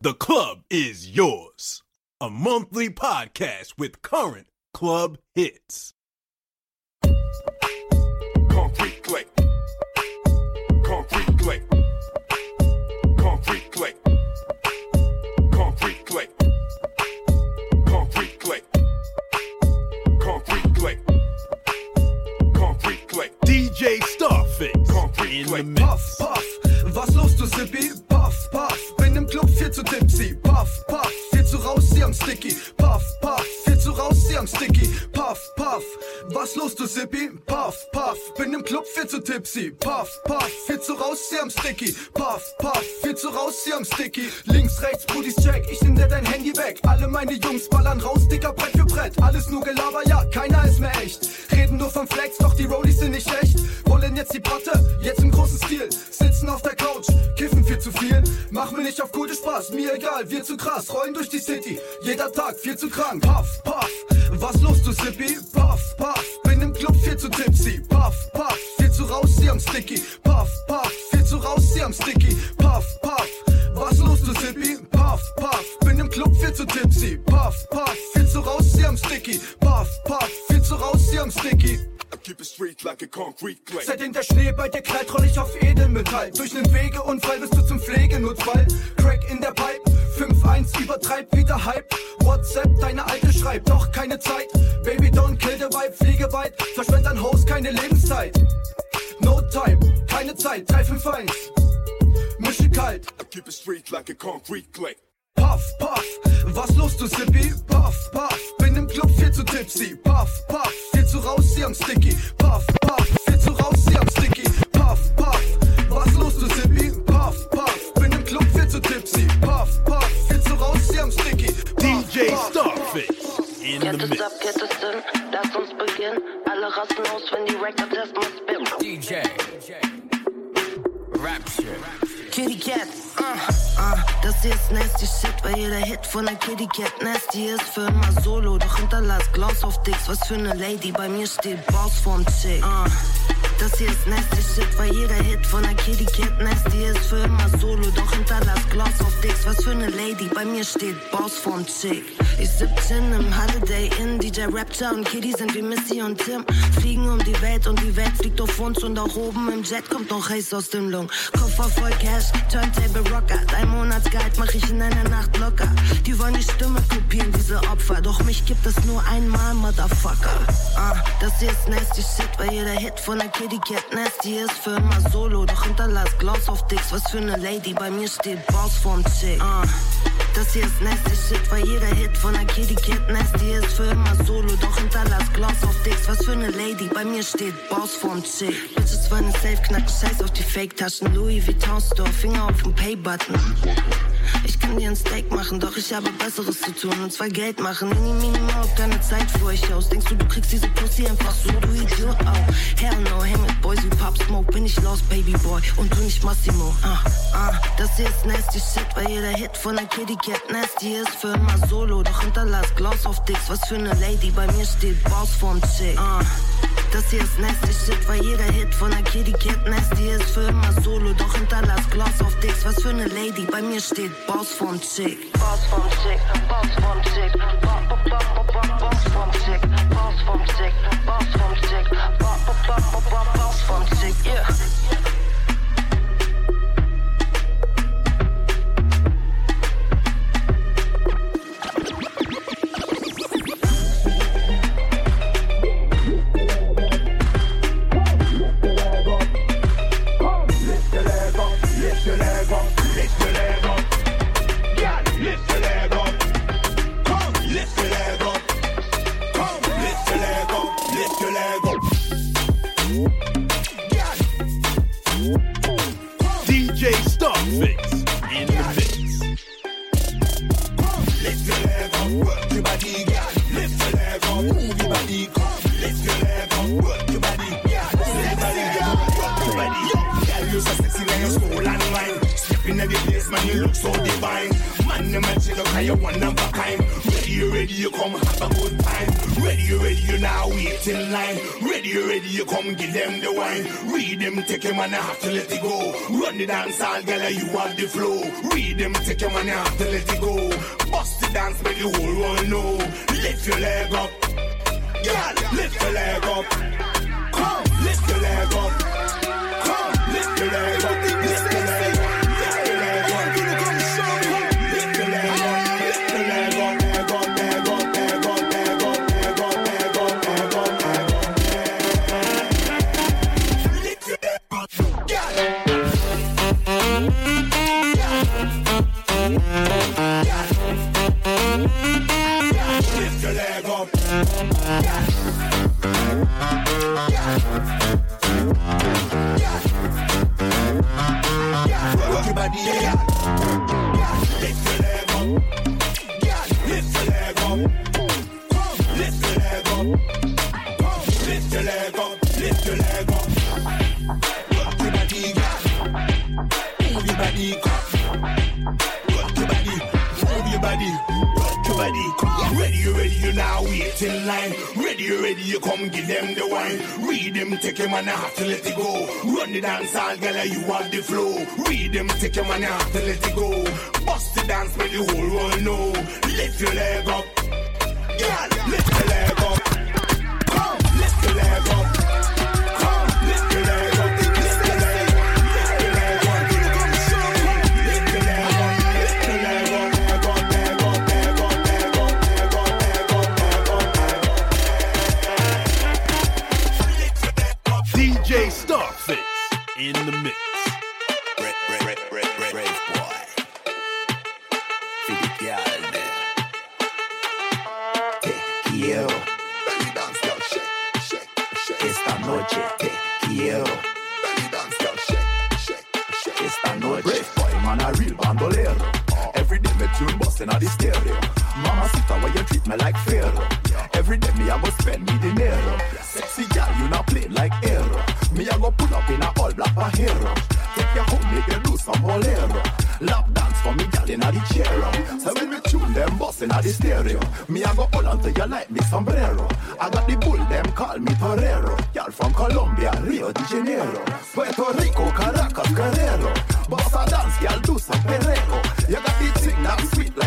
the club is yours. A monthly podcast with current club hits. Concrete click. Concrete click. Concrete click. Concrete click. Concrete click. Concrete click. Concrete click. DJ Starface Concrete in the mix. Puff, puff, was los du Sippy? Puff, puff, bin im Club viel zu tipsy. Puff, puff, viel zu raus hier am Sticky. Puff, puff, viel zu raus hier am Sticky. Puff, puff, was los du Sippy? Puff, puff, bin im Club viel zu tipsy. Puff, puff, viel zu raus hier am Sticky. Puff, puff, viel zu raus hier am Sticky. Links, rechts, Brudis check, ich nehm dir dein Handy weg. Alle meine Jungs ballern raus, dicker Brett für Brett. Alles nur Gelaber, ja, keiner ist mehr echt. Reden nur von Flex, doch die Rollies sind nicht echt. Wollen jetzt die Patte, jetzt im großen Stil. Sitzen auf der zu viel. Mach mir nicht auf gute Spaß, mir egal, wir zu krass. Rollen durch die City, jeder Tag viel zu krank. Puff, puff, was los du Sippy? Puff, puff, bin im Club viel zu tipsy. Puff, puff, viel zu raus hier am Sticky. Puff, puff, viel zu raus hier am Sticky. Puff, puff, was los du Sippy? Puff, puff, bin im Club viel zu tipsy. Puff, puff, viel zu raus hier am Sticky. Puff, puff, viel zu raus hier am Sticky. I keep it street like a concrete click. Seitdem der Schnee bei dir knallt, roll ich auf Edelmetall. Durch nen Wegeunfall bist du zum Pflegenotfall. Crack in der Pipe, 5-1 übertreibt wieder Hype. WhatsApp, deine Alte schreibt, doch keine Zeit. Baby, don't kill the vibe, fliege weit. Verschwend an Host, keine Lebenszeit. No time, keine Zeit, 351. Mische kalt, I keep it street like a concrete click. Puff, puff, was los du Sippy? Puff, puff, bin im Club viel zu tipsy. Puff, puff, viel zu raus hier am Sticky. Puff, puff, von der Kitty Cat nasty ist. Für immer solo, doch hinterlass Gloss auf Dicks. Was für ne Lady, bei mir steht Boss vorm Chick. Uh, das hier ist nasty shit, weil jeder Hit von der Kitty Cat nasty ist. Für immer solo, doch hinterlass Gloss auf Dicks. Was für ne Lady, bei mir steht Boss vorm Chick. Ich 17 im Holiday Inn, DJ Rapture und Kitty sind wie Missy und Tim. Fliegen um die Welt und die Welt fliegt auf uns und auch oben im Jet kommt noch Haze aus dem Lung. Koffer voll Cash, Turntable Rocker. Dein Monatsgehalt mach ich in einer Nacht locker. Die wollen die Stimme kopieren, diese Opfer. Doch mich gibt es nur einmal, Motherfucker. Ah, das hier ist nasty shit, weil jeder Hit von der Kitty Cat nasty ist. Für immer solo, doch hinterlass Gloss auf Dicks. Was für ne Lady, bei mir steht Boss vorm Chick. Ah, das hier ist nasty shit, weil jeder Hit von der Kitty Cat nasty ist. Für immer solo, doch hinterlass Gloss auf Dicks. Was für ne Lady, bei mir steht Boss vorm Chick. Bitches wollen safe knacken, scheiß auf die Fake-Taschen. Louis Vuitton Store, Finger auf den Pay-Button. Ich kann dir ein Steak machen, doch ich habe Besseres zu tun und zwar Geld machen. Mini, mini, hab keine Zeit für euch aus. Denkst du, du kriegst diese Pussy einfach so, du Idiot? Oh, hell no, hang with boys wie Pop Smoke. Bin ich lost, Baby Boy, und du nicht Massimo. Ah, ah, das hier ist nasty shit, weil jeder Hit von der Kitty Cat nasty ist. Für immer solo, doch hinterlass Gloss auf Dicks. Was für ne Lady, bei mir steht Boss vorm Chick. Ah, das hier ist nasty shit, weil jeder Hit von der Kitty Cat nasty ist. Für immer solo, doch hinterlass Gloss auf Dicks. Was für ne Lady, bei mir steht Boss vorm Chick. Boss vorm Chick, Boss vorm Chick, Bo- bo- bo- bo- bo- Boss vorm Chick, Boss vorm Chick, Boss vorm Chick, Bo- bo- bo- bo- bo- Boss vorm Chick, yeah. Step in the place, man, you look so divine. Man, the man, look like you one of a kind. Ready, ready, you come have a good time. Ready, ready, you now wait in line. Ready, ready, you come give them the wine. Read them, take him and I have to let it go. Run the dance, all girl, you have the flow. Read them, take him and I have to let it go. Bust the dance, make the whole world know. Lift your leg up. Girl, lift your leg up. Come, lift your leg up. Rock your body, yeah. In line. Ready, ready, you come give them the wine. Read them, take him and I have to let it go. Run the dance, all girl, you have the flow. Read them, take him and I have to let it go. Bust the dance, make the whole world know. Lift your leg up.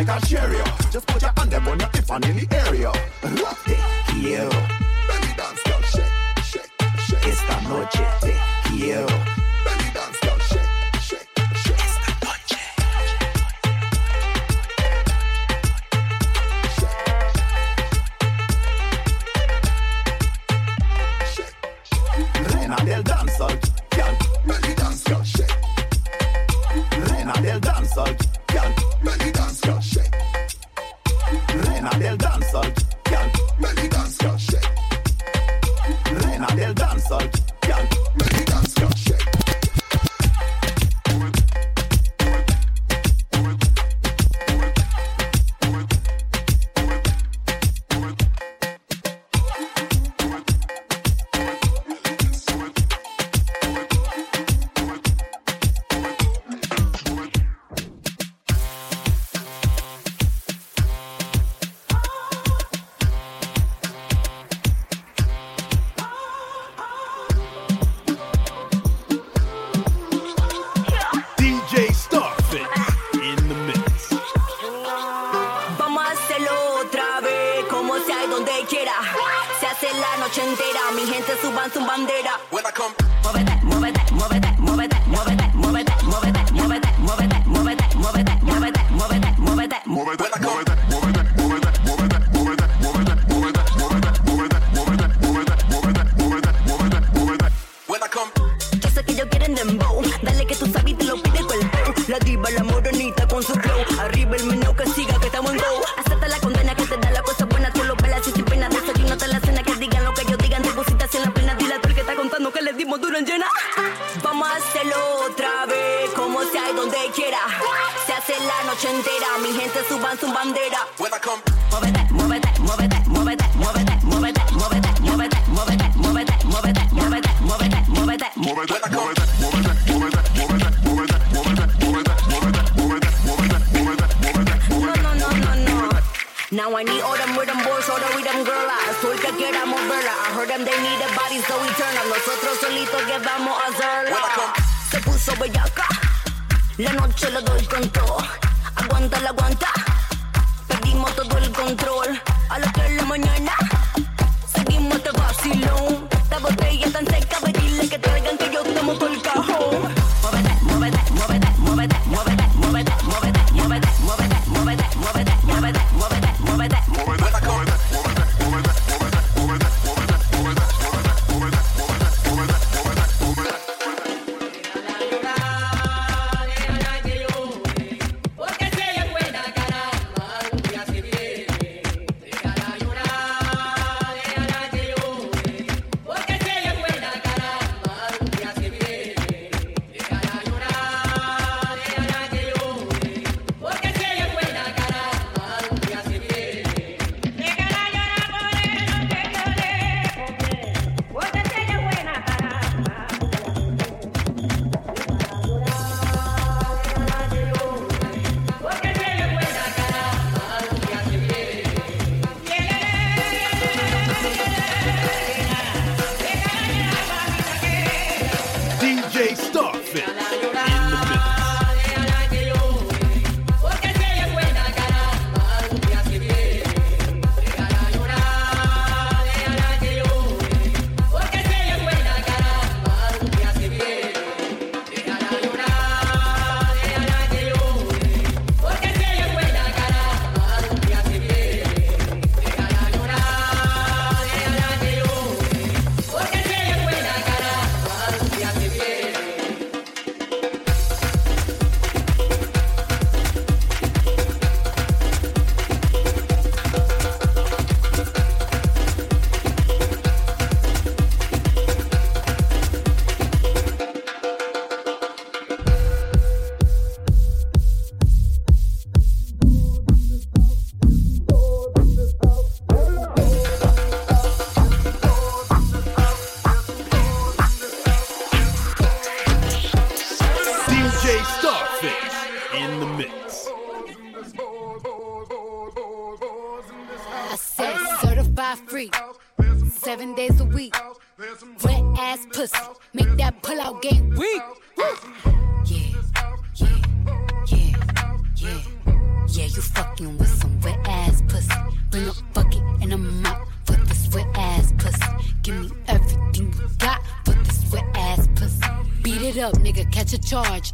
Like a cherry. Just put your hand them on your hip and in the area. Te quiero. Belly dance, girl, shake, shake, shake. Esta noche te quiero. Llena. Vamos a hacerlo otra vez, como sea y donde quiera. Se hace la noche entera, mi gente suban su bandera. when I come. Muévete, muévete, muévete, muévete, muévete, muévete, muévete, muévete, muévete, muévete, muévete, muévete, muévete, muévete. No, no, no. Now I need all them rhythm boys, all the rhythm girls. Tú el que quiera moverla. I heard them they need a body, so we turn up. Nosotros solitos que vamos a hacerla. Se puso bellaca. La noche le doy con todo. Aguanta la aguanta. Perdimos todo el control. A las 3 de la mañana. Seguimos este vacilón. La botella tan seca, pedirle que traigan que yo tomo todo DJ Starface in the mix. I said certified free, seven days a week. Wet ass pussy, make that pull out game weak. Yeah, yeah, yeah, yeah, yeah. You fucking with some wet ass pussy. Bring a bucket and a mop for this wet ass pussy. Give me everything you got for this wet ass pussy. Beat it up, nigga, catch a charge.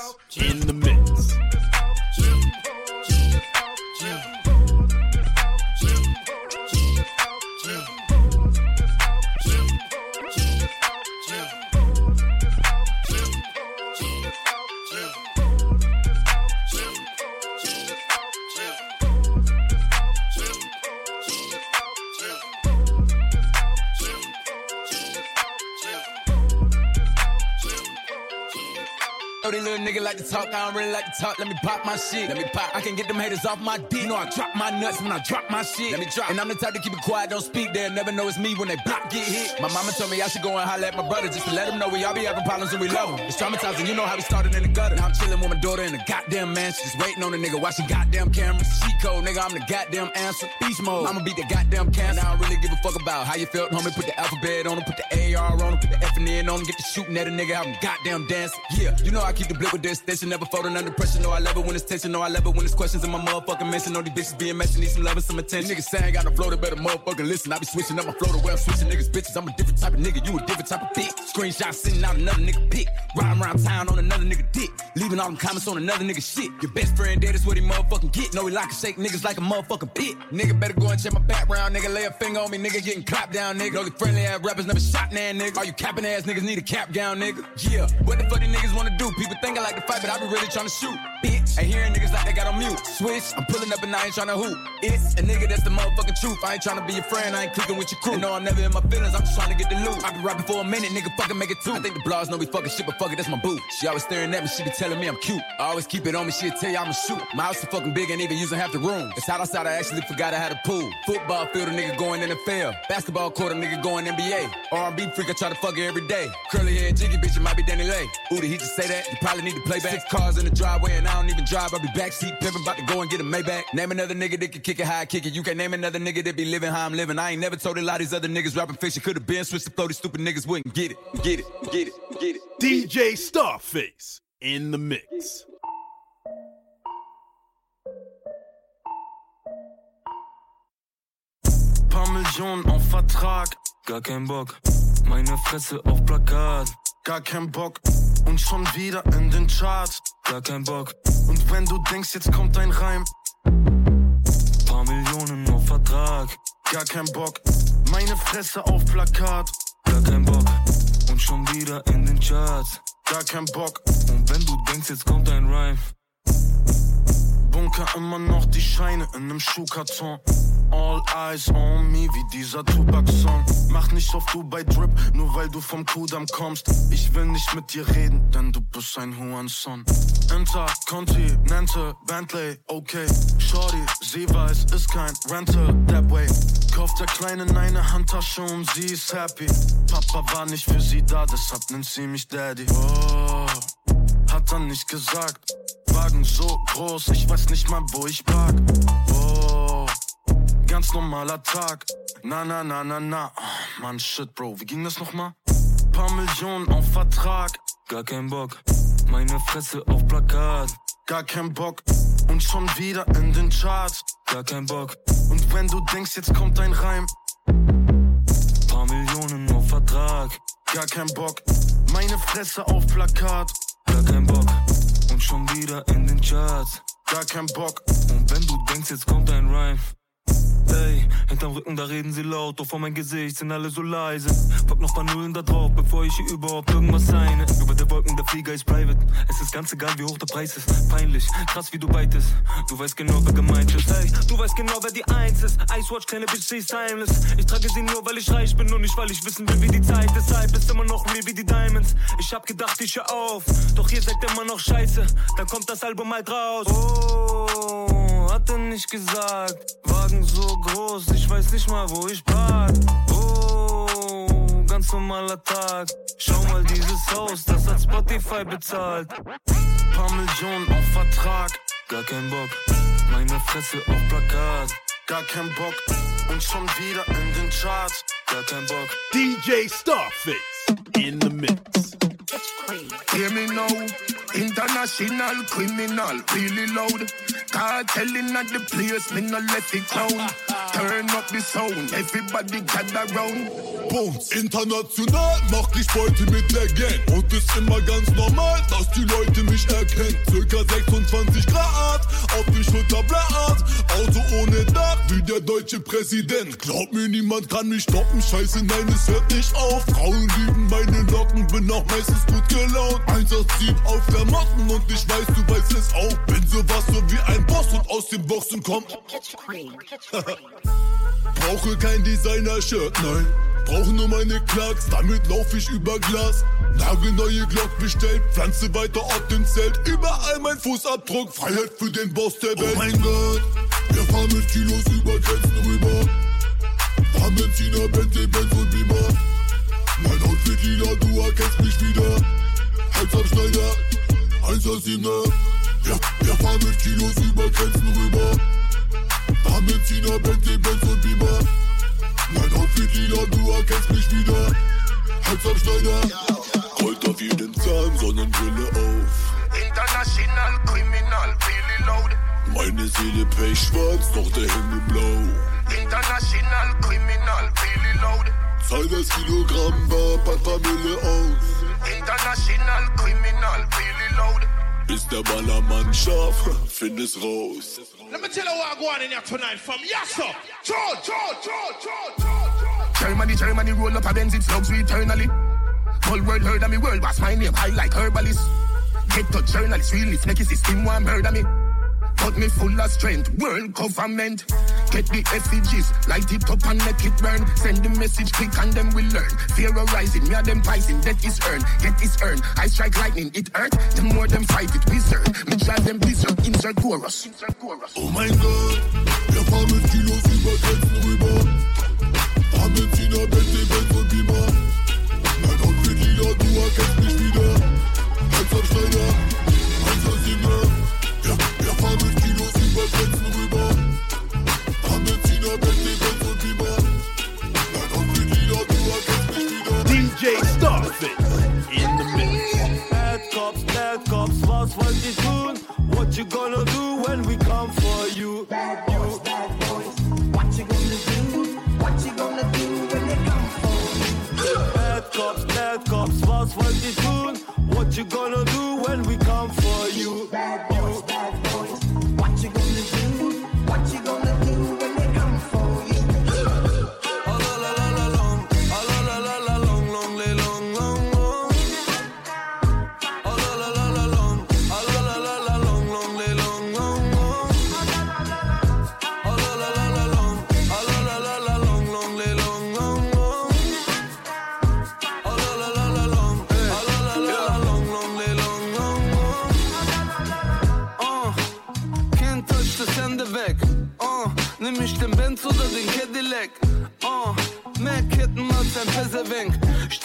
in the mix. Know these little niggas like to talk, I don't really like to talk. Let me pop my shit. Let me pop. I can get them haters off my dick. You know I drop my nuts when I drop my shit. Let me drop. And I'm the type to keep it quiet, don't speak. They'll never know it's me when they block get hit. My mama told me I should go and holler at my brother just to let him know we all be having problems and we love him. It's traumatizing, you know how we started in the gutter. Now I'm chilling with my daughter in the goddamn mansion, just waiting on a nigga watching goddamn cameras. She code, nigga, I'm the goddamn answer. Beast mode, I'ma beat the goddamn cancer. I don't really give a fuck about how you felt, homie. Put the alphabet on him, put the AR on him, put the F and N on him, get the shooting at a nigga, him goddamn dancing. Yeah, you know I keep the blip with this station, never folding under pressure. No, I love it when it's tension, no, I love it when it's questions in my motherfucking mention. Know these bitches being messy, need some love and some attention. Niggas saying got a flow, they better motherfucking listen. I be switching up my flow the way I'm switching niggas bitches. I'm a different type of nigga, you a different type of bitch. Screenshot sending out another nigga pic. Riding around town on another nigga dick. Leaving all them comments on another nigga shit. Your best friend dead is what he motherfucking get. Know he like to shake niggas like a motherfucking pit. Nigga better go and check my background, nigga. Lay a finger on me, nigga. Getting clapped down, nigga. Only friendly ass rappers never shot nan, nigga. All you capping ass niggas need a cap gown, nigga. Yeah, what the fuck these niggas wanna do? People think I like to fight, but I be really trying to shoot. Bitch, ain't hearing niggas like they got on mute. Switch, I'm pulling up and I ain't trying to hoop. It's a nigga that's the motherfucking truth. I ain't trying to be your friend, I ain't clicking with your crew. No, I'm never in my feelings, I'm just trying to get the loot. I be rapping for a minute, nigga, fucking make it two. I think the blogs know we fucking shit, but fuck it, that's my boo. She always staring at me, she be telling me I'm cute. I always keep it on me, she'll tell you I'ma shoot. My house is fucking big, ain't even using half the room. It's hot outside, I actually forgot I had a pool. Football field, a nigga going NFL. Basketball court, a nigga going NBA. R&B freak, I try to fuck her every day. Curly hair, jiggy bitch, it might be DaniLeigh. Ooh, did he just say that? You probably need to play back. Six cars in the driveway, and I don't even drive. I'll be backseat pimping, about to go and get a Maybach. Name another nigga that can kick it how I kick it. You can't name another nigga that be living how I'm living. I ain't never told a lot of these other niggas rapping fiction. Could've been switched the flow, these stupid niggas wouldn't get it. Get it, get it, get it. DJ Starface in the mix. Paar Millionen auf Vertrag, gar kein Bock. Meine Fresse auf Plakat, gar kein Bock. Und schon wieder in den Charts, gar kein Bock. Und wenn du denkst, jetzt kommt ein Reim, paar Millionen auf Vertrag, gar kein Bock. Meine Fresse auf Plakat, gar kein Bock. Und schon wieder in den Charts, gar kein Bock. Und wenn du denkst, jetzt kommt ein Reim. Bunker immer noch die Scheine in nem Schuhkarton. All eyes on me, wie dieser Tupac-Song. Mach nicht auf Dubai Drip, nur weil du vom Kudamm kommst. Ich will nicht mit dir reden, denn du bist ein Huanson. Intercontinente, Bentley, okay. Shorty, sie weiß, ist kein Rental, that way. Kauft der Kleinen eine Handtasche und sie ist happy. Papa war nicht für sie da, deshalb nennt sie mich Daddy. Oh, hat er nicht gesagt. Wagen so groß, ich weiß nicht mal, wo ich park. Oh, ganz normaler Tag. Na, na, na, na, na. Oh, Mann, shit, Bro, wie ging das nochmal? Paar Millionen auf Vertrag. Gar kein Bock. Meine Fresse auf Plakat. Gar kein Bock. Und schon wieder in den Charts. Gar kein Bock. Und wenn du denkst, jetzt kommt ein Reim. Paar Millionen auf Vertrag. Gar kein Bock. Meine Fresse auf Plakat. Gar kein Bock. Und schon wieder in den Charts. Gar kein Bock. Und wenn du denkst, jetzt kommt ein Rhyme. Ey, hinterm Rücken, da reden sie laut, doch vor mein Gesicht sind alle so leise. Pack noch paar Nullen da drauf, bevor ich hier überhaupt irgendwas seine. Über der Wolken, der Flieger ist private. Es ist ganz egal, wie hoch der Preis ist. Peinlich, krass, wie du beitest. Du weißt genau, wer gemeint ist. Ey, du weißt genau, wer die Eins ist. Icewatch, kleine Bitch, sie ist timeless. Ich trage sie nur, weil ich reich bin und nicht, weil ich wissen will, wie die Zeit ist. Deshalb ist immer noch real wie die Diamonds. Ich hab gedacht, ich hör auf. Doch ihr seid immer noch scheiße. Dann kommt das Album halt raus. Oh, hat er nicht gesagt. Wagen so groß, ich weiß nicht mal, wo ich park. Oh, ganz normaler Tag. Schau mal dieses Haus, das hat Spotify bezahlt. Paar Millionen auf Vertrag, gar kein Bock. Meine Fresse auf Plakat, gar kein Bock. Und schon wieder in den Charts, gar kein Bock. DJ Starface in the mix. Hear me now, international criminal, really loud. Cartelling at the place, me no let it down. Turn up the sound, everybody gather round. Bums, international, mach dich Beute mit der Gang. Und ist immer ganz normal, dass die Leute mich erkennen. Circa 26 Grad, auf die Schulter Blatt. Auto ohne Dach, wie der deutsche Präsident. Glaub mir, niemand kann mich stoppen. Scheiße, nein, es hört nicht auf. Frauen lieben meine Locken, bin auch meistens gut gelaunt. Einsatzteam auf der Matten und ich weiß, du weißt es auch. Bin sowas so wie ein Boss und aus dem Boxen kommt. Brauche kein Designer-Shirt, nein. Brauch nur meine Klacks, damit lauf ich über Glas. Nagelneue Glock bestellt, pflanze weiter auf den Zelt. Überall mein Fußabdruck, Freiheit für den Boss der Welt. Oh mein Gott, wir fahren mit Kilos über Grenzen rüber. Fahren Benziner, Bentley, Benz und Beamer. Mein Outfit lila, du erkennst mich wieder. Hals am Schneider, 1er Ja, wir fahren mit Kilos über Grenzen rüber. Fahren Benziner, Bentley, Benz und Beamer. Mein Outfit lila, du erkennst mich wieder. Hals am Schneider, rollt auf jeden Zahn, Sonnenbrille auf. International Criminal, really loud. Meine Seele pechschwarz, doch der Himmel blau. International Criminal, really loud. Zahl das Kilogramm war, pack paar Mille aus. International Criminal, really loud. Ist der Ballermann scharf, find es raus. Let me tell you what I go on in here tonight from Yasso. Cho, cho, cho, cho, cho. Germany, Germany, roll up a Benz, it slugs eternally. Whole world heard of me, world boss, my name high like herbalist. Get the journalist, really snake is system one murder me. But me full of strength, world government. Get the effigies, light it up and make it burn. Send the message quick and them will learn. Fear arising, me and them rising, that is earned, get is earned. I strike lightning, it hurt. The more them fight it, wizard. Me drive them blizzard, insert chorus. Oh my Gott, wir fahren mit Kilos über Grenzen rüber. Fahren Benziner, Bentley, Benz und Beamer.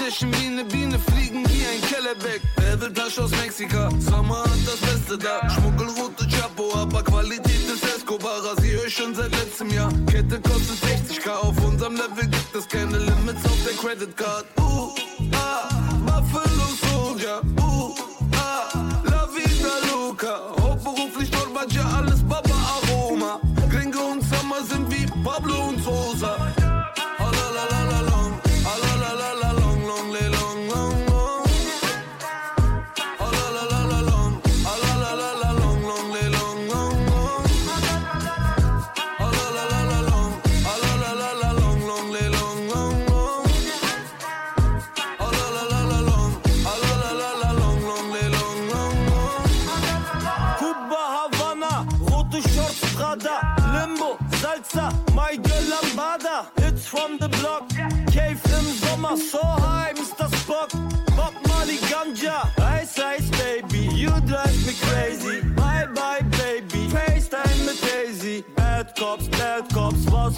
Stechen wie eine Biene, fliegen wie ein Kellerbeck. Werbetasche aus Mexika, Sommer hat das Beste da. Schmuggelrote Chapo, aber Qualität ist Escobar. Rasier euch schon seit letztem Jahr. Kette kostet 60k, auf unserem Level gibt es keine Limits auf der Credit Card. Uh,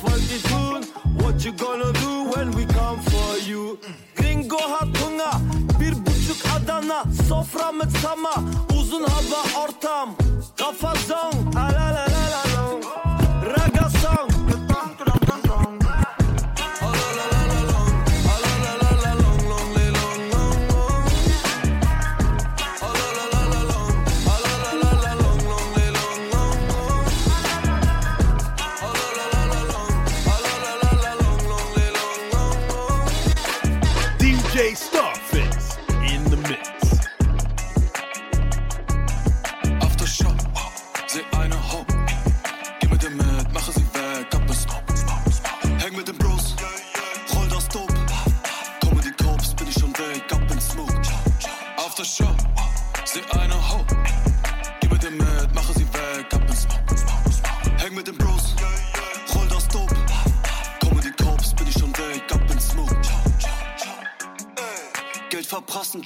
wollt ihr tun? What you gonna do when we come for you? Gringo hat Hunger, bir buçuk Adana, sofra mit Sama, uzun hava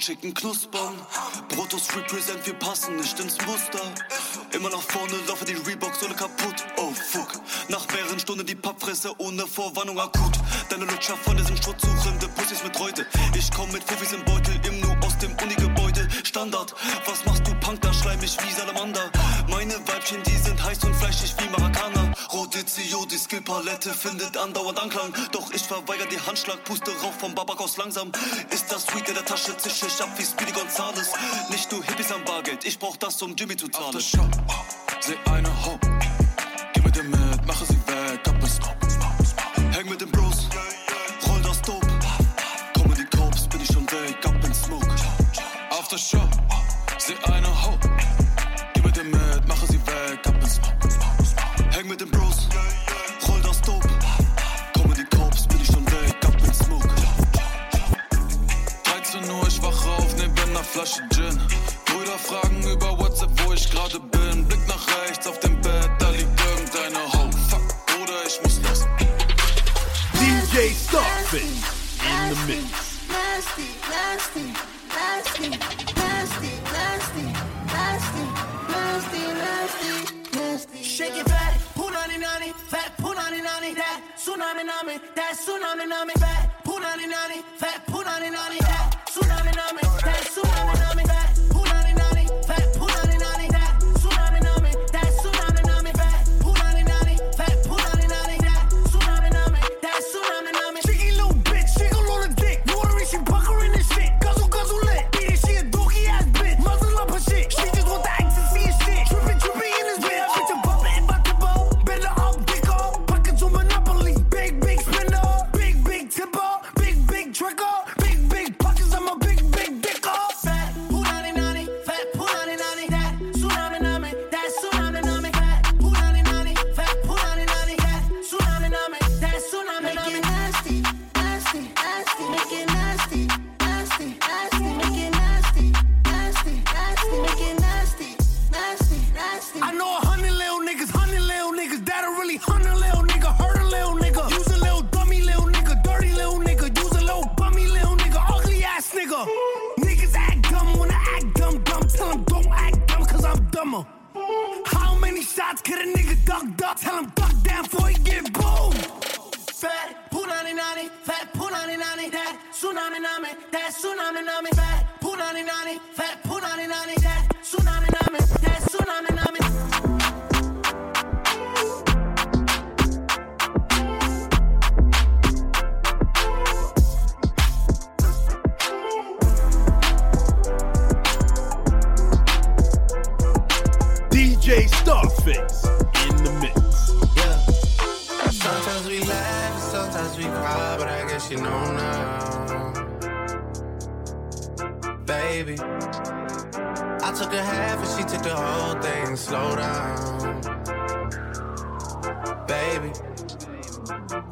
Chicken knuspern. Brotos represent, wir passen nicht ins Muster. Immer nach vorne, laufe die Reeboks ohne kaputt. Oh fuck. Nach mehreren Stunden die Pappfresse ohne Vorwarnung akut. Deine Lutscher von diesem Schrott suchende Pussys mit Reute. Ich komm mit Pfiffis im Beutel, im Nu aus dem Uni-Gebäude. Standard. Was machst du, Punk, da schleimig wie Salamander. Meine Weibchen, die sind heiß und fleischig wie Maracana. Rodizio, die Skillpalette findet andauernd Anklang. Doch ich verweigere die Handschlag, puste rauf vom Babakos langsam. Ist das Sweet in der Tasche, zische ich ab wie Speedy Gonzales. Nicht du Hippies am Bargeld, ich brauch das, um Jimmy zu zahlen. Shop, seh eine Ho. Geh mit dir mit, mache sie weg, ab ins Häng mit den Bros, roll das Dope. Kommen die Cops, bin ich schon weg, ab in Smoke. After Nasty, nasty, nasty, nasty, nasty, nasty, nasty, nasty, nasty. Shake it fat, punani nani, fat punani nani, that tsunami nami, that tsunami nami, fat punani nani, fat punani nani, that tsunami nami, that tsunami nami, the mix. Sometimes we laugh, sometimes we cry, but I guess you know now. Baby, I took a half and she took the whole thing. Slow down. Baby,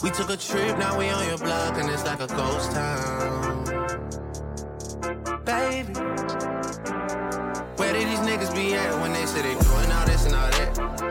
we took a trip, now we on your block and it's like a ghost town. Baby, where did these niggas be at when they say they doing all this and all that?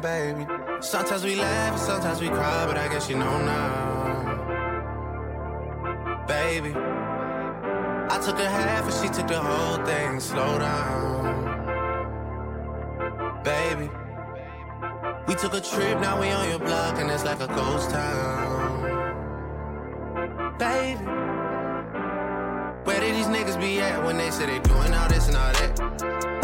Damn baby. Sometimes we laugh, sometimes we cry, but I guess you know now. Baby, I took a half and she took the whole thing. Slow down. Baby, we took a trip, now we on your block and it's like a ghost town. Baby, where did these niggas be at when they say they doing all this and all that?